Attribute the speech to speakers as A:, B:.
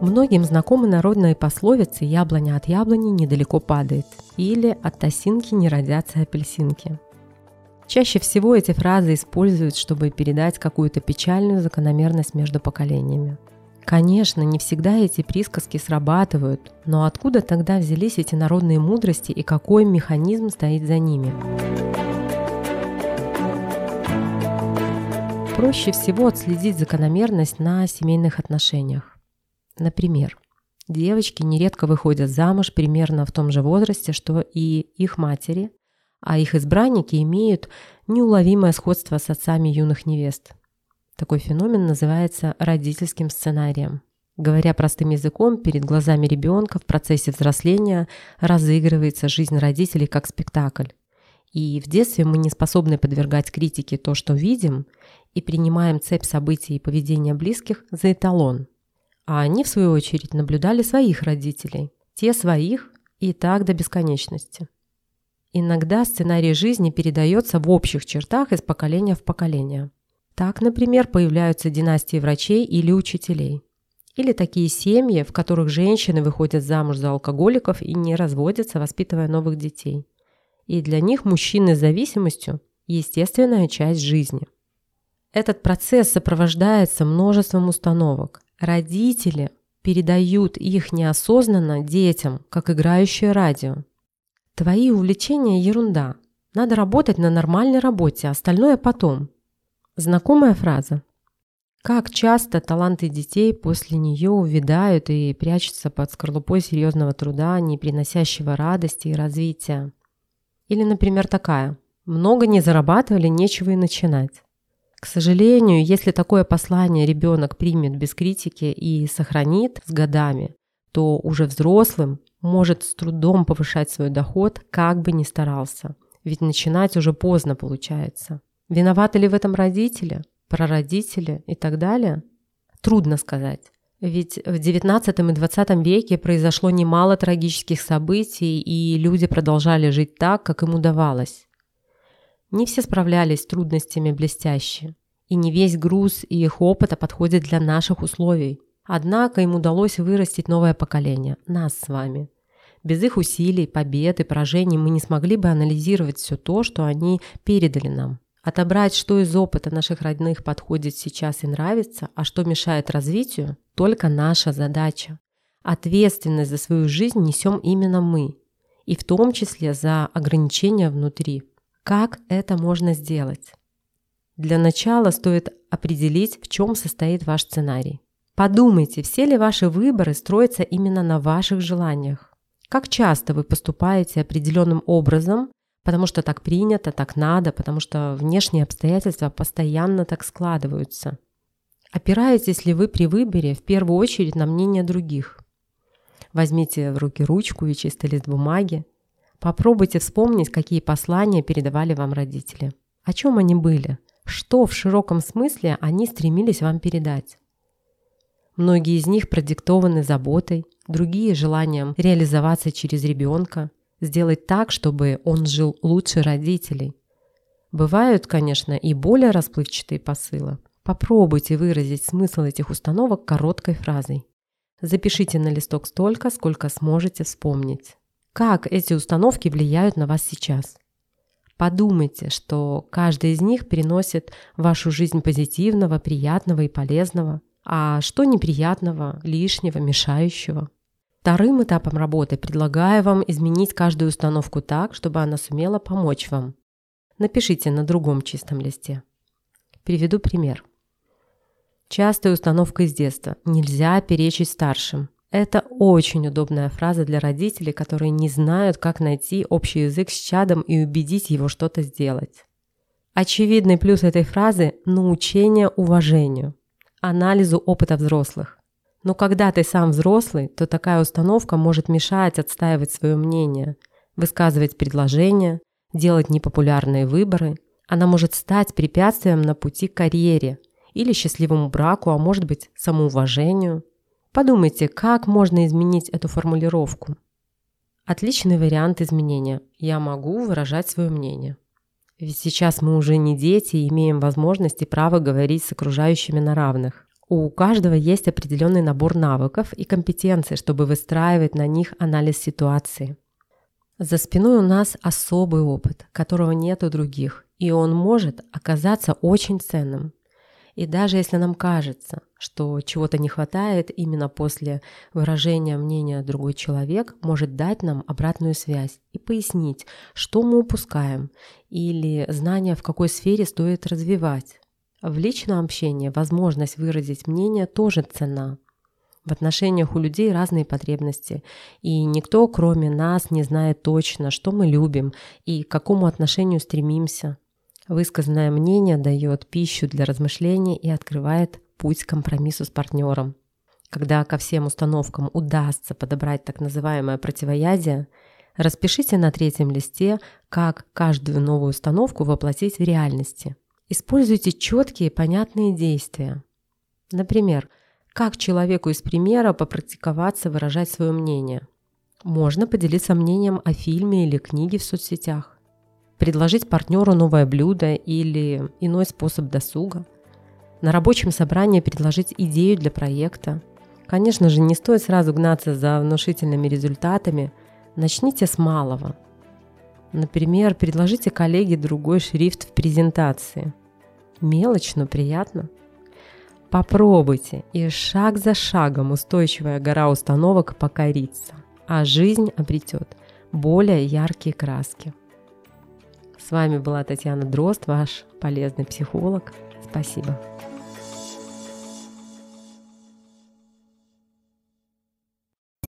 A: Многим знакомы народные пословицы «яблоня от яблони недалеко падает» или «от осинки не родятся апельсинки». Чаще всего эти фразы используют, чтобы передать какую-то печальную закономерность между поколениями. Конечно, не всегда эти присказки срабатывают, но откуда тогда взялись эти народные мудрости и какой механизм стоит за ними? Проще всего отследить закономерность на семейных отношениях. Например, девочки нередко выходят замуж примерно в том же возрасте, что и их матери, а их избранники имеют неуловимое сходство с отцами юных невест. Такой феномен называется родительским сценарием. Говоря простым языком, перед глазами ребенка в процессе взросления разыгрывается жизнь родителей как спектакль. И в детстве мы не способны подвергать критике то, что видим, и принимаем цепь событий и поведения близких за эталон. А они, в свою очередь, наблюдали своих родителей, те своих и так до бесконечности. Иногда сценарий жизни передается в общих чертах из поколения в поколение. Так, например, появляются династии врачей или учителей. Или такие семьи, в которых женщины выходят замуж за алкоголиков и не разводятся, воспитывая новых детей. И для них мужчины с зависимостью – естественная часть жизни. Этот процесс сопровождается множеством установок. Родители передают их неосознанно детям, как играющее радио. Твои увлечения – ерунда. Надо работать на нормальной работе, остальное потом. Знакомая фраза. Как часто таланты детей после нее увядают и прячутся под скорлупой серьезного труда, не приносящего радости и развития. Или, например, такая. Много не зарабатывали, нечего и начинать. К сожалению, если такое послание ребенок примет без критики и сохранит с годами, то уже взрослым может с трудом повышать свой доход, как бы ни старался. Ведь начинать уже поздно получается. Виноваты ли в этом родители, прародители и так далее? Трудно сказать. Ведь в XIX и XX веке произошло немало трагических событий, и люди продолжали жить так, как им удавалось. Не все справлялись с трудностями блестяще, и не весь груз и их опыта подходит для наших условий. Однако им удалось вырастить новое поколение, нас с вами. Без их усилий, побед и поражений мы не смогли бы анализировать все то, что они передали нам. Отобрать, что из опыта наших родных подходит сейчас и нравится, а что мешает развитию – только наша задача. Ответственность за свою жизнь несем именно мы, и в том числе за ограничения внутри. Как это можно сделать? Для начала стоит определить, в чем состоит ваш сценарий. Подумайте, все ли ваши выборы строятся именно на ваших желаниях. Как часто вы поступаете определенным образом, потому что так принято, так надо, потому что внешние обстоятельства постоянно так складываются. Опираетесь ли вы при выборе в первую очередь на мнение других? Возьмите в руки ручку и чистый лист бумаги. Попробуйте вспомнить, какие послания передавали вам родители. О чем они были? Что в широком смысле они стремились вам передать? Многие из них продиктованы заботой, другие – желанием реализоваться через ребенка, сделать так, чтобы он жил лучше родителей. Бывают, конечно, и более расплывчатые посылы. Попробуйте выразить смысл этих установок короткой фразой. Запишите на листок столько, сколько сможете вспомнить. Как эти установки влияют на вас сейчас? Подумайте, что каждый из них переносит вашу жизнь позитивного, приятного и полезного – а что неприятного, лишнего, мешающего. Вторым этапом работы предлагаю вам изменить каждую установку так, чтобы она сумела помочь вам. Напишите на другом чистом листе. Приведу пример. Частая установка из детства. Нельзя перечить старшим. Это очень удобная фраза для родителей, которые не знают, как найти общий язык с чадом и убедить его что-то сделать. Очевидный плюс этой фразы – научение уважению анализу опыта взрослых. Но когда ты сам взрослый, то такая установка может мешать отстаивать свое мнение, высказывать предложения, делать непопулярные выборы. Она может стать препятствием на пути к карьере или счастливому браку, а может быть самоуважению. Подумайте, как можно изменить эту формулировку. Отличный вариант изменения. Я могу выражать свое мнение. Ведь сейчас мы уже не дети и имеем возможность и право говорить с окружающими на равных. У каждого есть определенный набор навыков и компетенций, чтобы выстраивать на них анализ ситуации. За спиной у нас особый опыт, которого нет у других, и он может оказаться очень ценным. И даже если нам кажется, что чего-то не хватает, именно после выражения мнения другой человек может дать нам обратную связь и пояснить, что мы упускаем или знания, в какой сфере стоит развивать. В личном общении возможность выразить мнение тоже цена. В отношениях у людей разные потребности, и никто, кроме нас, не знает точно, что мы любим и к какому отношению стремимся. Высказанное мнение дает пищу для размышлений и открывает путь к компромиссу с партнером. Когда ко всем установкам удастся подобрать так называемое противоядие, распишите на третьем листе, как каждую новую установку воплотить в реальности – Используйте четкие и понятные действия. Например, как человеку из примера попрактиковаться выражать свое мнение. Можно поделиться мнением о фильме или книге в соцсетях. Предложить партнеру новое блюдо или иной способ досуга. На рабочем собрании предложить идею для проекта. Конечно же, не стоит сразу гнаться за внушительными результатами. Начните с малого. Например, предложите коллеге другой шрифт в презентации – Мелочь, но приятно. Попробуйте, и шаг за шагом устойчивая гора установок покорится, а жизнь обретет более яркие краски. С вами была Татьяна Дрозд, ваш полезный психолог. Спасибо.